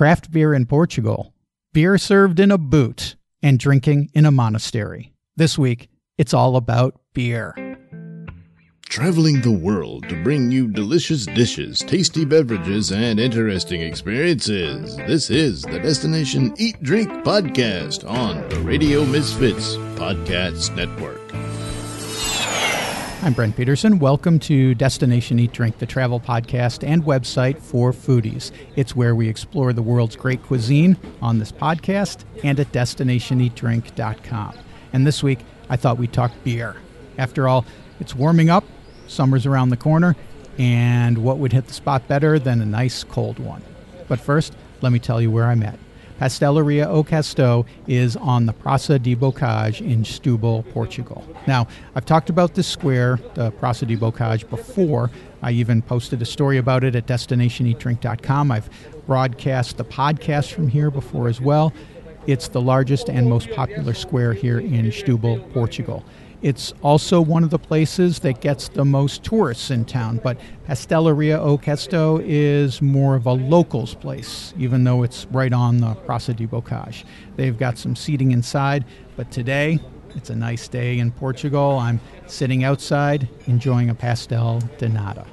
craft beer in Portugal, beer served in a boot, and drinking in a monastery. This week, it's all about beer. Traveling the world to bring you delicious dishes, tasty beverages, and interesting experiences. This is the Destination Eat Drink Podcast on the Radio Misfits Podcast Network. I'm Brent Peterson. Welcome to Destination Eat Drink, the travel podcast and website for foodies. It's where we explore the world's great cuisine on this podcast and at destinationeatdrink.com. And this week, I thought we'd talk beer. After all, it's warming up, summer's around the corner, and what would hit the spot better than a nice cold one? But first, let me tell you where I'm at. Pastelaria O Casto is on the Praça de Bocage in Setúbal, Portugal. Now, I've talked about this square, the Praça de Bocage, before. I even posted a story about it at destinationeatdrink.com. I've broadcast the podcast from here before as well. It's the largest and most popular square here in Setúbal, Portugal. It's also one of the places that gets the most tourists in town, but Pastelaria O Casto is more of a locals place, even though it's right on the Praça de Bocage. They've got some seating inside, but today it's a nice day in Portugal. I'm sitting outside enjoying a pastel de nata.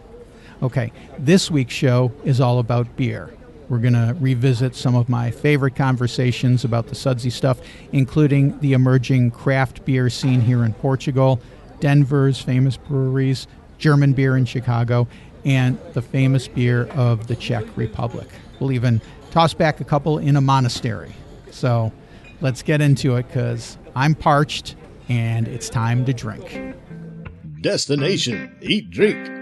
Okay, this week's show is all about beer. We're going to revisit some of my favorite conversations about the sudsy stuff, including the emerging craft beer scene here in Portugal, Denver's famous breweries, German beer in Chicago, and the famous beer of the Czech Republic. We'll even toss back a couple in a monastery. So let's get into it because I'm parched and it's time to drink. Destination Eat Drink.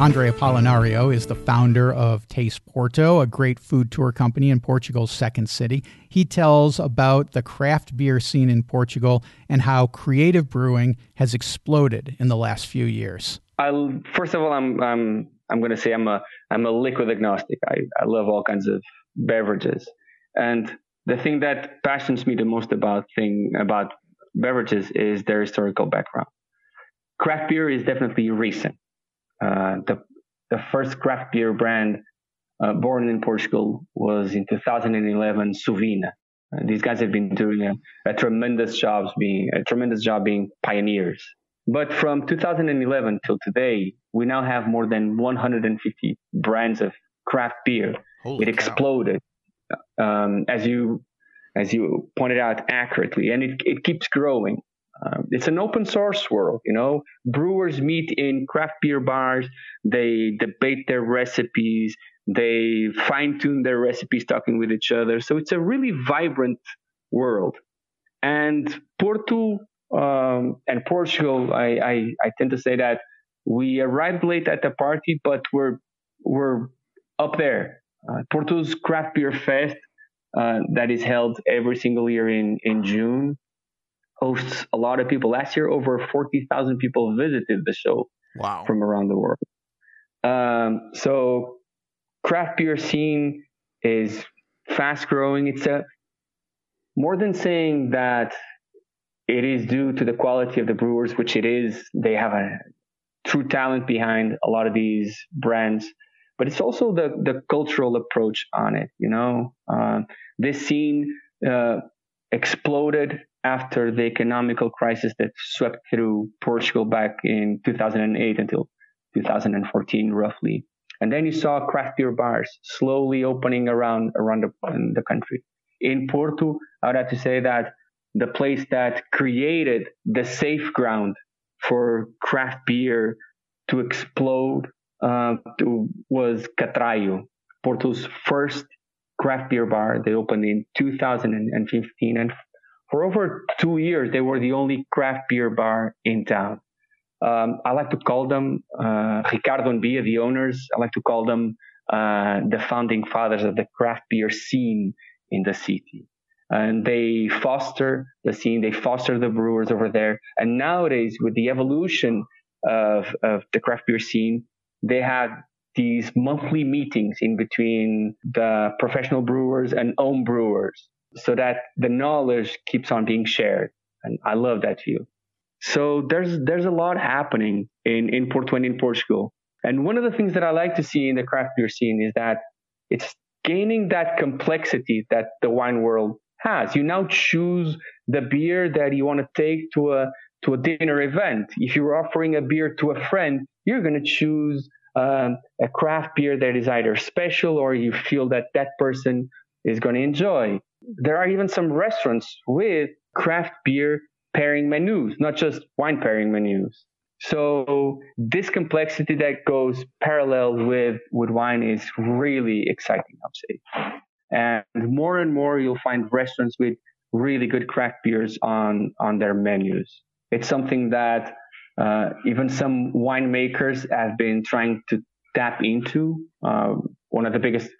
Andre Apolinario is the founder of Taste Porto, a great food tour company in Portugal's second city. He tells about the craft beer scene in Portugal and how creative brewing has exploded in the last few years. I'll, first of all, I'm I'm I'm going to say I'm a I'm a liquid agnostic. I, I love all kinds of beverages, and the thing that passions me the most about thing about beverages is their historical background. Craft beer is definitely recent the the first craft beer brand uh, born in Portugal was in 2011, Sovina. Uh, these guys have been doing a, a, tremendous job being a tremendous job being pioneers. But from 2011 till today, we now have more than 150 brands of craft beer. Holy it exploded, um, as you as you pointed out accurately, and it, it keeps growing. Um, it's an open source world, you know. Brewers meet in craft beer bars, they debate their recipes, they fine tune their recipes talking with each other. So it's a really vibrant world. And Porto um, and Portugal, I, I, I, tend to say that we arrived late at the party, but we're, we're up there. Uh, Porto's Craft Beer Fest, uh, that is held every single year in, in June hosts a lot of people. Last year, over 40,000 people visited the show wow. from around the world. Um, so craft beer scene is fast growing. It's a more than saying that it is due to the quality of the brewers, which it is. They have a true talent behind a lot of these brands, but it's also the the cultural approach on it. You know, uh, this scene uh, exploded after the economical crisis that swept through Portugal back in 2008 until 2014, roughly. And then you saw craft beer bars slowly opening around around the, the country. In Porto, I would have to say that the place that created the safe ground for craft beer to explode uh, to, was Catraio, Porto's first craft beer bar. They opened in 2015, and for over two years, they were the only craft beer bar in town. Um, I like to call them uh, Ricardo and Bia, the owners. I like to call them uh, the founding fathers of the craft beer scene in the city. And they foster the scene, they foster the brewers over there. And nowadays, with the evolution of, of the craft beer scene, they have these monthly meetings in between the professional brewers and home brewers so that the knowledge keeps on being shared. And I love that view. So there's there's a lot happening in in Porto and in Portugal. And one of the things that I like to see in the craft beer scene is that it's gaining that complexity that the wine world has. You now choose the beer that you want to take to a to a dinner event. If you're offering a beer to a friend, you're going to choose um, a craft beer that is either special or you feel that that person is going to enjoy. There are even some restaurants with craft beer pairing menus, not just wine pairing menus. So this complexity that goes parallel with, with wine is really exciting, I'd say. And more and more you'll find restaurants with really good craft beers on, on their menus. It's something that uh, even some winemakers have been trying to tap into. Uh, one of the biggest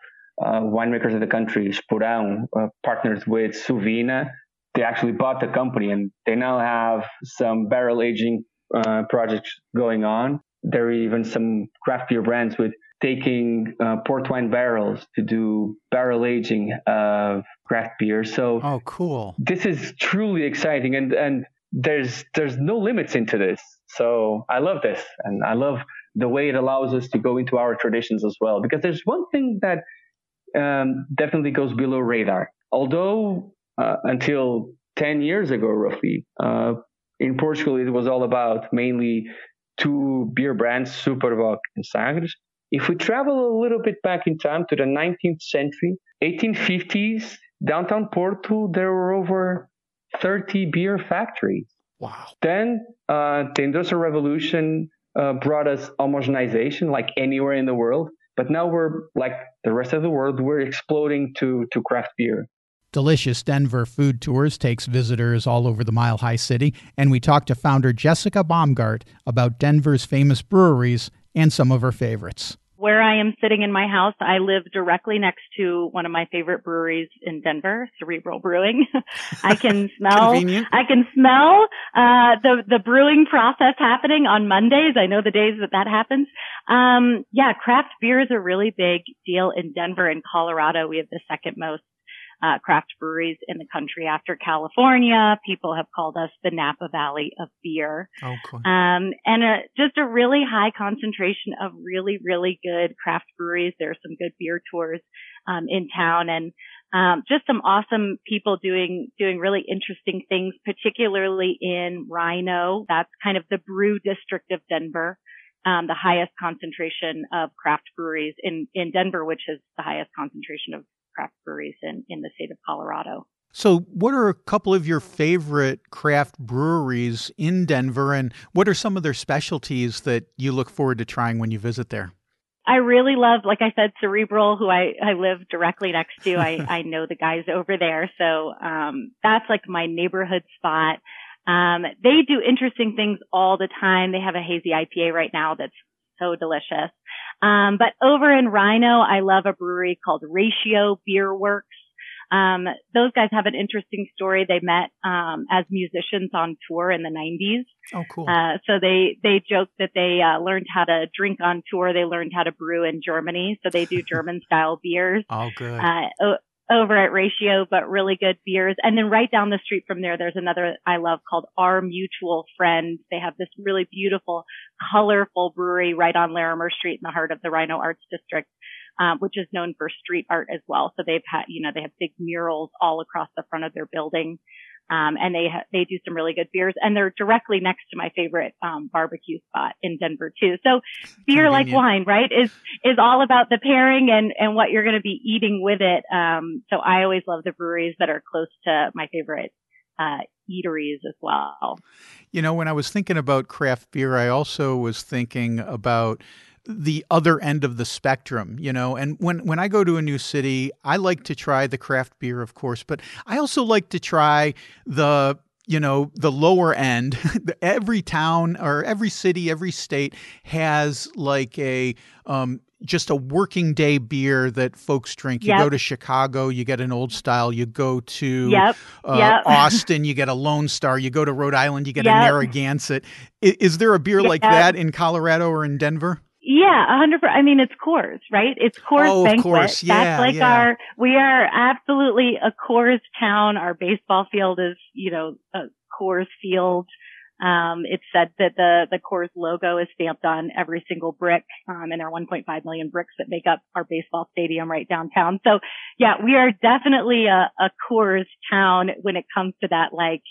uh, winemakers in the country, Esporão, uh, partners with Sovina. They actually bought the company and they now have some barrel aging uh, projects going on. There are even some craft beer brands with taking uh, port wine barrels to do barrel aging of craft beer. So, oh, cool! This is truly exciting, and and there's there's no limits into this. So I love this, and I love the way it allows us to go into our traditions as well. Because there's one thing that um, definitely goes below radar. Although uh, until 10 years ago, roughly, uh, in Portugal, it was all about mainly two beer brands, Super Bock and Sagres. If we travel a little bit back in time to the 19th century, 1850s, downtown Porto, there were over 30 beer factories. Wow. Then uh, the Industrial Revolution uh, brought us homogenization, like anywhere in the world. But now we're like the rest of the world, we're exploding to, to craft beer. Delicious Denver Food Tours takes visitors all over the Mile High City, and we talked to founder Jessica Baumgart about Denver's famous breweries and some of her favorites. Where I am sitting in my house, I live directly next to one of my favorite breweries in Denver, Cerebral Brewing. I can smell, I can smell, uh, the, the brewing process happening on Mondays. I know the days that that happens. Um, yeah, craft beer is a really big deal in Denver and Colorado. We have the second most uh, craft breweries in the country after California. People have called us the Napa Valley of beer. Oh, cool. Um, and a, just a really high concentration of really, really good craft breweries. There are some good beer tours, um, in town and, um, just some awesome people doing, doing really interesting things, particularly in RiNo. That's kind of the brew district of Denver. Um, the highest concentration of craft breweries in, in Denver, which is the highest concentration of craft breweries in, in the state of Colorado. So, what are a couple of your favorite craft breweries in Denver, and what are some of their specialties that you look forward to trying when you visit there? I really love, like I said, Cerebral, who I, I live directly next to. I, I know the guys over there. So, um, that's like my neighborhood spot. Um, they do interesting things all the time. They have a hazy IPA right now that's so delicious. Um, but over in RiNo, I love a brewery called Ratio Beer Works. Um, those guys have an interesting story. They met um, as musicians on tour in the 90s. Oh, cool. Uh, so they they joke that they uh, learned how to drink on tour. They learned how to brew in Germany. So they do German style beers. Oh, good. Uh, over at Ratio, but really good beers. And then right down the street from there, there's another I love called Our Mutual Friend. They have this really beautiful, colorful brewery right on Larimer Street in the heart of the RiNo Arts District, um, which is known for street art as well. So they've had, you know, they have big murals all across the front of their building. Um, and they ha- they do some really good beers, and they're directly next to my favorite um, barbecue spot in Denver too. So, beer like wine, right, is is all about the pairing and and what you're going to be eating with it. Um, so I always love the breweries that are close to my favorite uh, eateries as well. You know, when I was thinking about craft beer, I also was thinking about the other end of the spectrum, you know. And when when I go to a new city, I like to try the craft beer, of course, but I also like to try the you know the lower end every town or every city every state has like a um, just a working day beer that folks drink. You yep. go to Chicago, you get an old style. You go to yep. Uh, yep. Austin, you get a Lone Star. You go to Rhode Island, you get a Narragansett. Is, is, there a beer like that in Colorado or in Denver? Yeah, a hundred percent. I mean, it's Coors, right? It's Coors oh, Banquet. Course. Yeah, That's like yeah. our, we are absolutely a Coors town. Our baseball field is, you know, a Coors field. Um, it's said that the, the Coors logo is stamped on every single brick, um, and there are 1.5 million bricks that make up our baseball stadium right downtown. So yeah, we are definitely a, a Coors town when it comes to that, like,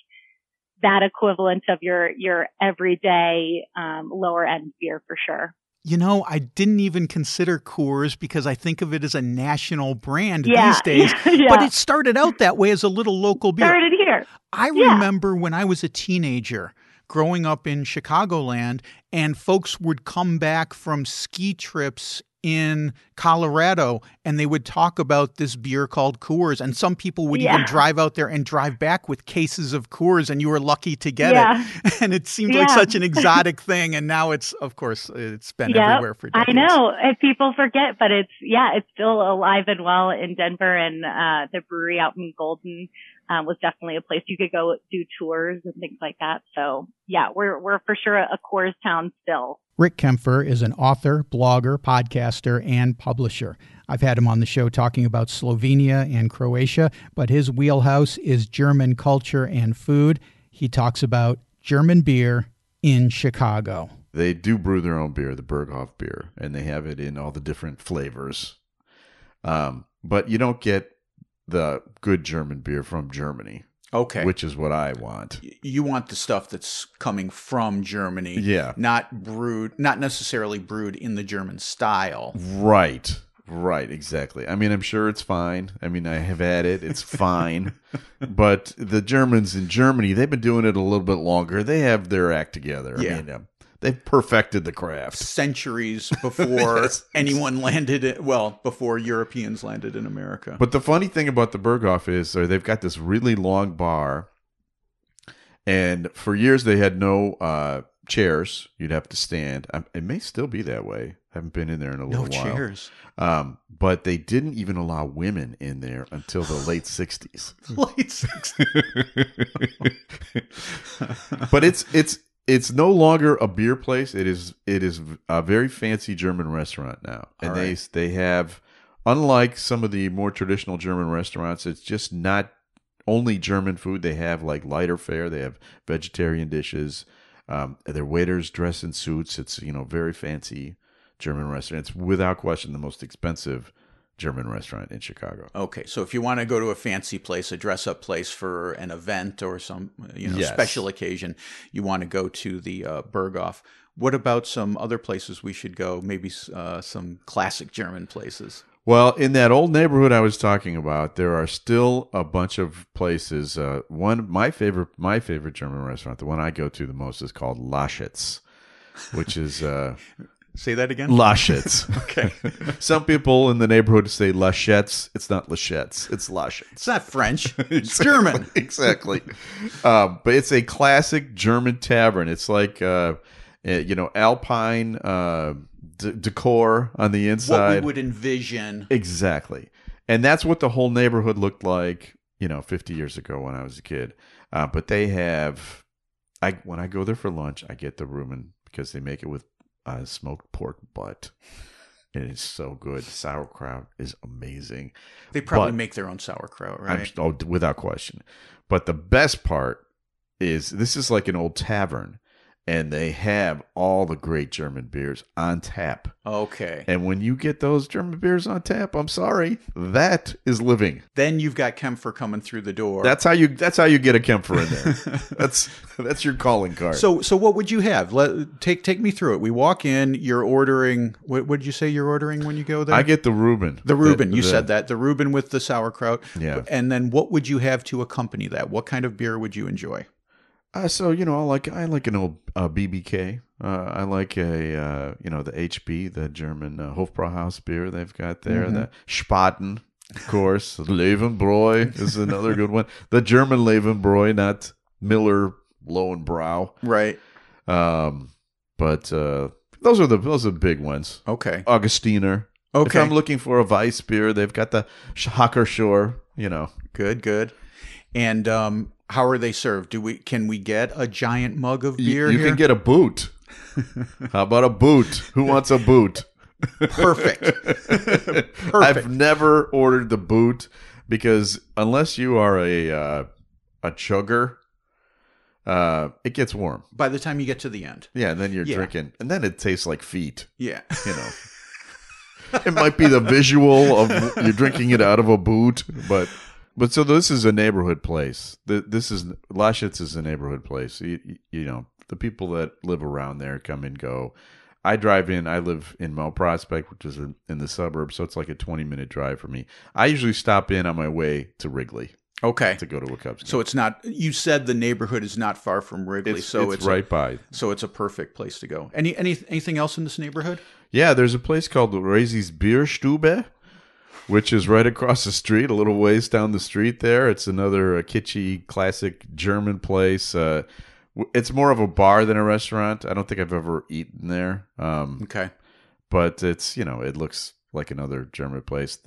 that equivalent of your, your everyday, um, lower end beer for sure. You know, I didn't even consider Coors because I think of it as a national brand Yeah, these days. yeah. But it started out that way as a little local beer. Started here. I Yeah. remember when I was a teenager growing up in Chicagoland, and folks would come back from ski trips in Colorado and they would talk about this beer called Coors. And some people would even drive out there and drive back with cases of Coors, and you were lucky to get Yeah. it. And it seemed like such an exotic thing. And now it's, of course, it's been Yep, everywhere for decades. I know. And people forget, but it's, yeah, it's still alive and well in Denver and, uh, the brewery out in Golden, um, was definitely a place you could go do tours and things like that. So yeah, we're, we're for sure a Coors town still. Rick Kaempfer is an author, blogger, podcaster, and publisher. I've had him on the show talking about Slovenia and Croatia, but his wheelhouse is German culture and food. He talks about German beer in Chicago. They do brew their own beer, the Berghoff beer, and they have it in all the different flavors. Um, but you don't get the good German beer from Germany, Okay. which is what I want. you want the stuff that's coming from Germany, Yeah. not brewed, not necessarily brewed in the German style. Right. Right, exactly. I mean, I'm sure it's fine. I mean, I have had it. It's fine. but the Germans in Germany, they've been doing it a little bit longer. They have their act together. Yeah. I mean, um, they've perfected the craft. Centuries before Yes. anyone landed, in, well, before Europeans landed in America. But the funny thing about the Berghoff is or they've got this really long bar, and for years they had no uh, chairs. You'd have to stand. Um, it may still be that way. I haven't been in there in a no little while. chairs. Um, but they didn't even allow women in there until the late '60s. Late 60s. but it's it's it's no longer a beer place. It is it is a very fancy German restaurant now, and All they they have unlike some of the more traditional German restaurants. It's just not only German food. They have like lighter fare. They have vegetarian dishes. Um, their waiters dress in suits. It's you know very fancy German restaurant. It's without question the most expensive German restaurant in Chicago. Okay, so if you want to go to a fancy place, a dress-up place for an event or some you know Yes. special occasion, you want to go to the uh, Berghoff. What about some other places we should go? Maybe uh, some classic German places. Well, in that old neighborhood I was talking about, there are still a bunch of places. Uh, one, my favorite, my favorite German restaurant, the one I go to the most, is called Laschitz, which is uh, Say that again. Laschitz. okay, Some people in the neighborhood say Laschetz. It's not Laschetz. It's Laschitz. it's not French. It's German. exactly. Um, but it's a classic German tavern. It's like uh, eh, you know Alpine uh, d- decor on the inside. What we would envision. Exactly. And that's what the whole neighborhood looked like, you know, 50 years ago when I was a kid. Uh, but they have, I when I go there for lunch, I get the Reuben because they make it with uh, smoked pork butt. It's so good. Sauerkraut is amazing. They probably But- make their own sauerkraut, I'm, right? oh, without question. But the best part is this is like an old tavern, and they have all the great German beers on tap. Okay. And when you get those German beers on tap, I'm sorry, that is living. Then you've got Kaempfer coming through the door. That's how you. That's how you get a Kaempfer in there. that's that's your calling card. So, so what would you have? Let take take me through it. We walk in. You're ordering. What did you say you're ordering when you go there? I get the Reuben. the Reuben. you the- said that the Reuben with the sauerkraut. Yeah. And then what would you have to accompany that? What kind of beer would you enjoy? Uh, so you know, I like I like an old uh, BBK. Uh, I like a uh, you know the HB, the German uh, Hofbrauhaus beer they've got there. Mm-hmm. The Spaten, of course. Löwenbräu is another good one. The German Löwenbräu, not Miller Lowenbrau. Right. Um, but uh, those are the those are the big ones. Okay. Augustiner. If Okay. I'm looking for a Weiss beer, they've got the Hacker-Pschorr. You know, Good. Good. And um, how are they served? Do we can we get a giant mug of beer you here? can get a boot. How about a boot? Who wants a boot? Perfect. I've never ordered the boot because unless you are a uh, a chugger, uh, it gets warm. By the time you get to the end. Yeah, and then you're Yeah. drinking, and then it tastes like feet. Yeah. You know, it might be the visual of you're drinking it out of a boot, but but so this is a neighborhood place. This is Laschitz is a neighborhood place. You, you- know, the people that live around there come and go. I drive in. I live in Mount Prospect, which is in, in the suburbs, so it's like a 20 minute drive for me. I usually stop in on my way to Wrigley Okay. to go to a Cubs game. So it's not. You said the neighborhood is not far from Wrigley, it's, so it's, it's, right by. so it's a perfect place to go. Any any anything else in this neighborhood? Yeah, there's a place called Resi's Bierstube, which is right across the street, a little ways down the street there. It's another uh, kitschy, classic German place. Uh, w- it's more of a bar than a restaurant. I don't think I've ever eaten there, um, Okay. but it's you know it looks like another German place.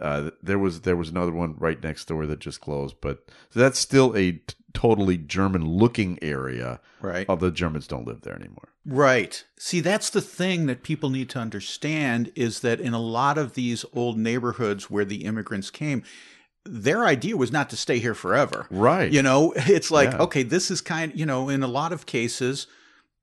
Uh, there was there was another one right next door that just closed, but that's still a t- totally German looking area. Right. Although Germans don't live there anymore. Right. See, that's the thing that people need to understand is that in a lot of these old neighborhoods where the immigrants came, their idea was not to stay here forever. Right. You know, it's like, Yeah. okay, this is kind you know, in a lot of cases,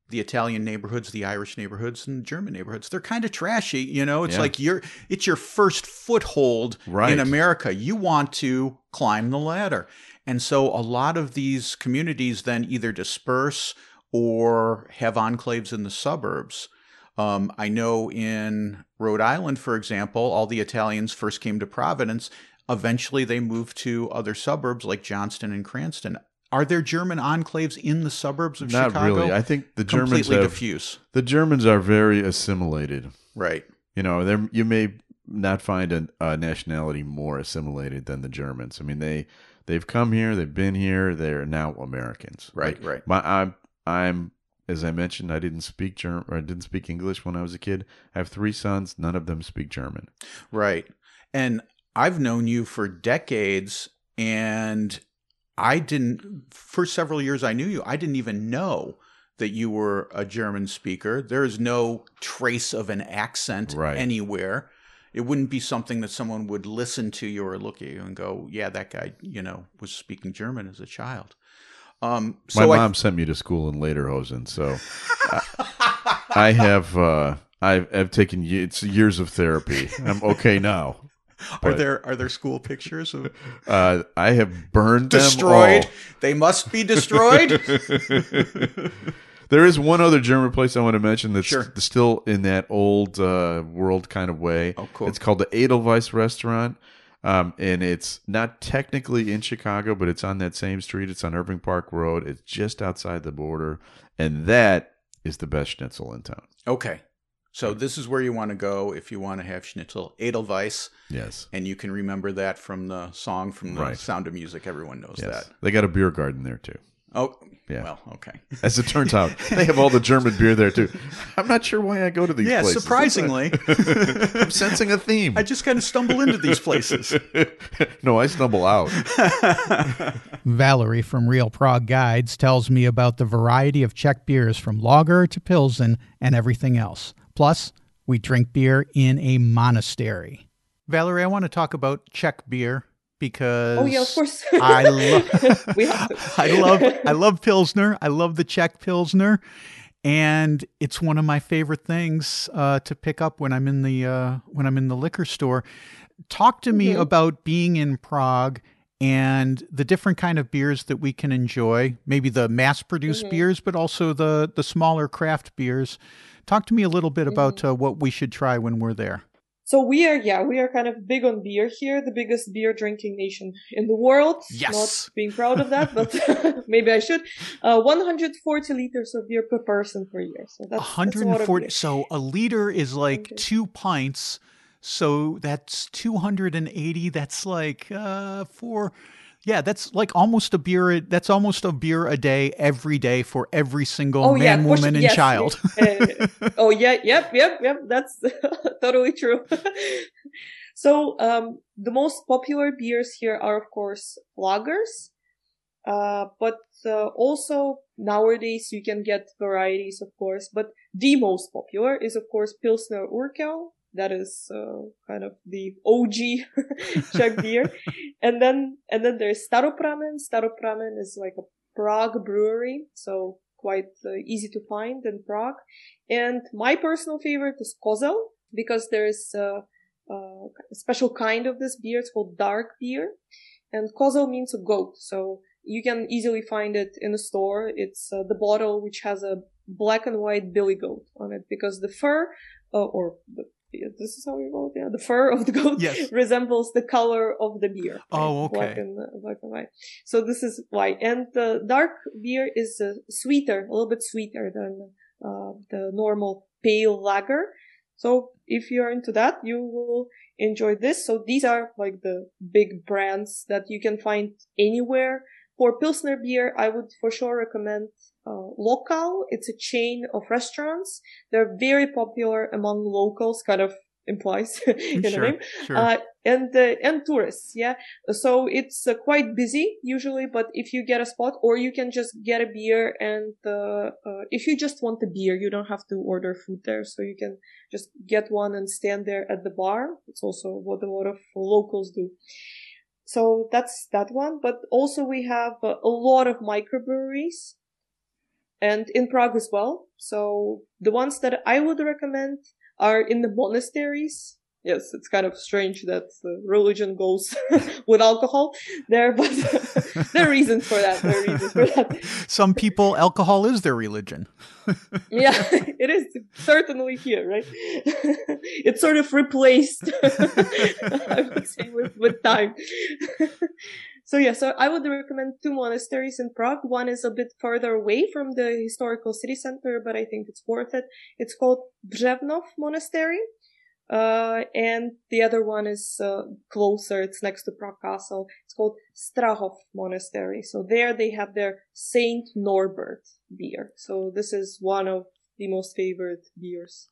the Italian neighborhoods, the Irish neighborhoods, and German neighborhoods, they're kind of trashy. You know, it's Yeah. like you're it's your first foothold Right. in America. You want to climb the ladder. And so a lot of these communities then either disperse or have enclaves in the suburbs. Um, I know in Rhode Island, for example, all the Italians first came to Providence. Eventually, they moved to other suburbs like Johnston and Cranston. Are there German enclaves in the suburbs of Not Chicago? really. I think the Germans completely have, diffuse. the Germans are very assimilated. Right. You know, there you may not find a, a nationality more assimilated than the Germans. I mean, they they've come here, they've been here, they're now Americans. Right, Like, right. My I'm I'm as I mentioned, I didn't speak German or I didn't speak English when I was a kid. I have three sons, none of them speak German. Right. And I've known you for decades and I didn't for several years I knew you. I didn't even know that you were a German speaker. There is no trace of an accent Right. anywhere. It wouldn't be something that someone would listen to you or look at you and go, "Yeah, that guy, you know, was speaking German as a child." Um, so My I- mom sent me to school in Lederhosen, so I, I have uh, I've, I've taken it's years of therapy. I'm okay now. are there are there school pictures of Uh, I have burned destroyed? They must be destroyed. there is one other German place I want to mention that's Sure. still in that old uh, world kind of way. Oh, cool. It's called the Edelweiss Restaurant. Um, and it's not technically in Chicago, but it's on that same street. It's on Irving Park Road. It's just outside the border, and that is the best schnitzel in town. Okay. So this is where you want to go if you want to have schnitzel Edelweiss, Yes, and you can remember that from the song from the Right. Sound of Music. Everyone knows yes. that. They got a beer garden there too. Oh, Yeah. Well, okay. As it turns out, they have all the German beer there too. I'm not sure why I go to these Yeah, places. surprisingly, I'm sensing a theme. I just kind of stumble into these places. no, I stumble out. Valery from Real Prague Guides tells me about the variety of Czech beers from lager to pilsen and everything else. Plus, we drink beer in a monastery. Valery, I want to talk about Czech beer because Oh yeah, of course. I love we. I love I love Pilsner. I love the Czech Pilsner. And it's one of my favorite things uh, to pick up when I'm in the uh, when I'm in the liquor store. Talk to me Mhm. about being in Prague and the different kind of beers that we can enjoy. Maybe the mass-produced Mhm. beers, but also the the smaller craft beers. Talk to me a little bit about uh, what we should try when we're there. So we are, yeah, we are kind of big on beer here, the biggest beer drinking nation in the world. Yes. Not being proud of that, but maybe I should. Uh, 140 liters of beer per person per year. So that's, that's a lot of 140 beer. so a liter is like Okay. two pints so that's 280 that's like uh four yeah that's like almost a beer a- that's almost a beer a day every day for every single Oh man yeah, woman and yes, child uh, oh yeah, yep, yep, yep. That's totally true. so um, the most popular beers here are, of course, lagers. Uh, but uh, also nowadays you can get varieties, of course. But the most popular is, of course, Pilsner Urquell. That is uh, kind of the OG Czech beer. And then and then there's Staropramen. Staropramen is like a Prague Brewery, so quite uh, easy to find in Prague. And my personal favorite is Kozel because there's a, a special kind of this beer. It's called dark beer, and Kozel means a goat. So you can easily find it in a store. It's uh, the bottle which has a black and white billy goat on it because the fur uh, or the this is how we call it. Yeah, the fur of the goat Yes. resembles the color of the beer. Oh, okay. Black and, uh, black and white. So this is why. And the dark beer is uh, sweeter, a little bit sweeter than uh, the normal pale lager. So if you're into that, you will enjoy this. So these are like the big brands that you can find anywhere. For Pilsner beer, I would for sure recommend uh, Lokal. It's a chain of restaurants. They're very popular among locals, kind of implies in the sure, name. sure. Uh, and uh, and tourists, yeah. So it's uh, quite busy usually, but if you get a spot, or you can just get a beer, and uh, uh, if you just want the beer, you don't have to order food there, so you can just get one and stand there at the bar. It's also what a lot of locals do. So that's that one. But also we have uh, a lot of microbreweries and in Prague as well. So the ones that I would recommend are in the monasteries. Yes, it's kind of strange that religion goes with alcohol there, but there are reasons for that. There are reasons for that. Some people, alcohol is their religion. Yeah, it is certainly here, right? it's sort of replaced, I would say, with, with time. so yeah, so I would recommend two monasteries in Prague. One is a bit further away from the historical city center, but I think it's worth it. It's called Břevnov Monastery. Uh, and the other one is uh, closer. It's next to Prague Castle. It's called Strahov Monastery. So there they have their Saint Norbert beer. So this is one of the most favorite beers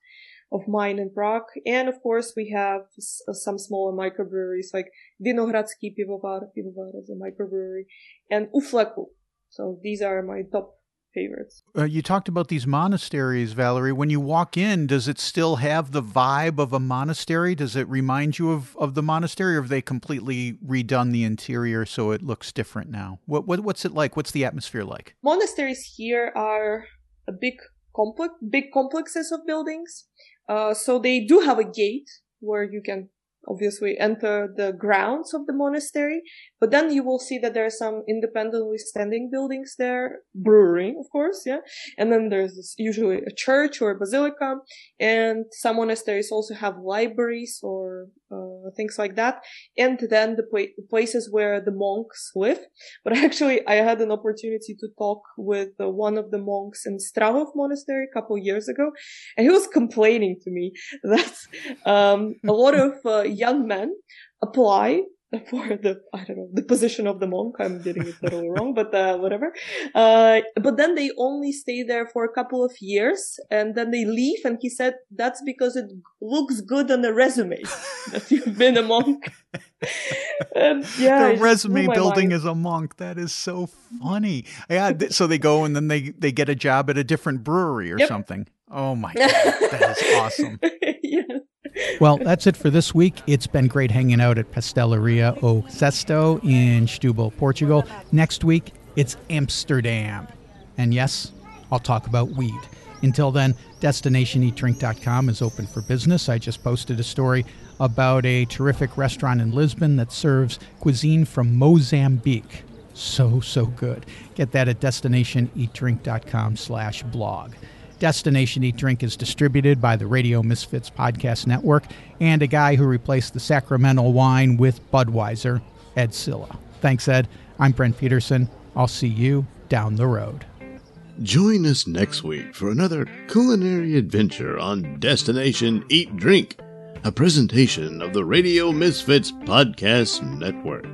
of mine in Prague. And of course, we have s- uh, some smaller microbreweries like Vinohradsky Pivovar. Pivovar is a microbrewery and U Fleku. So these are my top favorites. Uh, you talked about these monasteries, Valery. When you walk in, does it still have the vibe of a monastery? Does it remind you of, of the monastery, or have they completely redone the interior so it looks different now? What, what what's it like? What's the atmosphere like? monasteries here are a big complex, big complexes of buildings. Uh, so they do have a gate where you can obviously enter the grounds of the monastery, but then you will see that there are some independently standing buildings there, brewery, of course, yeah. And then there's usually a church or a basilica, and some monasteries also have libraries or uh, things like that, and then the pla- places where the monks live. But actually, I had an opportunity to talk with uh, one of the monks in Strahov Monastery a couple years ago, and he was complaining to me that um, a lot of uh, young men apply for the I don't know the position of the monk. I'm getting it totally wrong, but uh, whatever. Uh, but then they only stay there for a couple of years, and then they leave. And he said that's because it looks good on the resume that you've been a monk. and yeah, the resume building mind. as a monk. That is so funny. Yeah. th- so they go and then they they get a job at a different brewery or Yep. something. Oh my god, that is awesome. yeah. Well, that's it for this week. It's been great hanging out at Pastelaria O Sesto in Setúbal, Portugal. Next week, it's Amsterdam. And yes, I'll talk about weed. Until then, DestinationEatDrink.com is open for business. I just posted a story about a terrific restaurant in Lisbon that serves cuisine from Mozambique. So, so good. Get that at DestinationEatDrink.com slash blog. Destination Eat Drink is distributed by the Radio Misfits Podcast Network and a guy who replaced the Sacramento wine with Budweiser, Ed Silla. Thanks, Ed. I'm Brent Peterson. I'll see you down the road. Join us next week for another culinary adventure on Destination Eat Drink, a presentation of the Radio Misfits Podcast Network.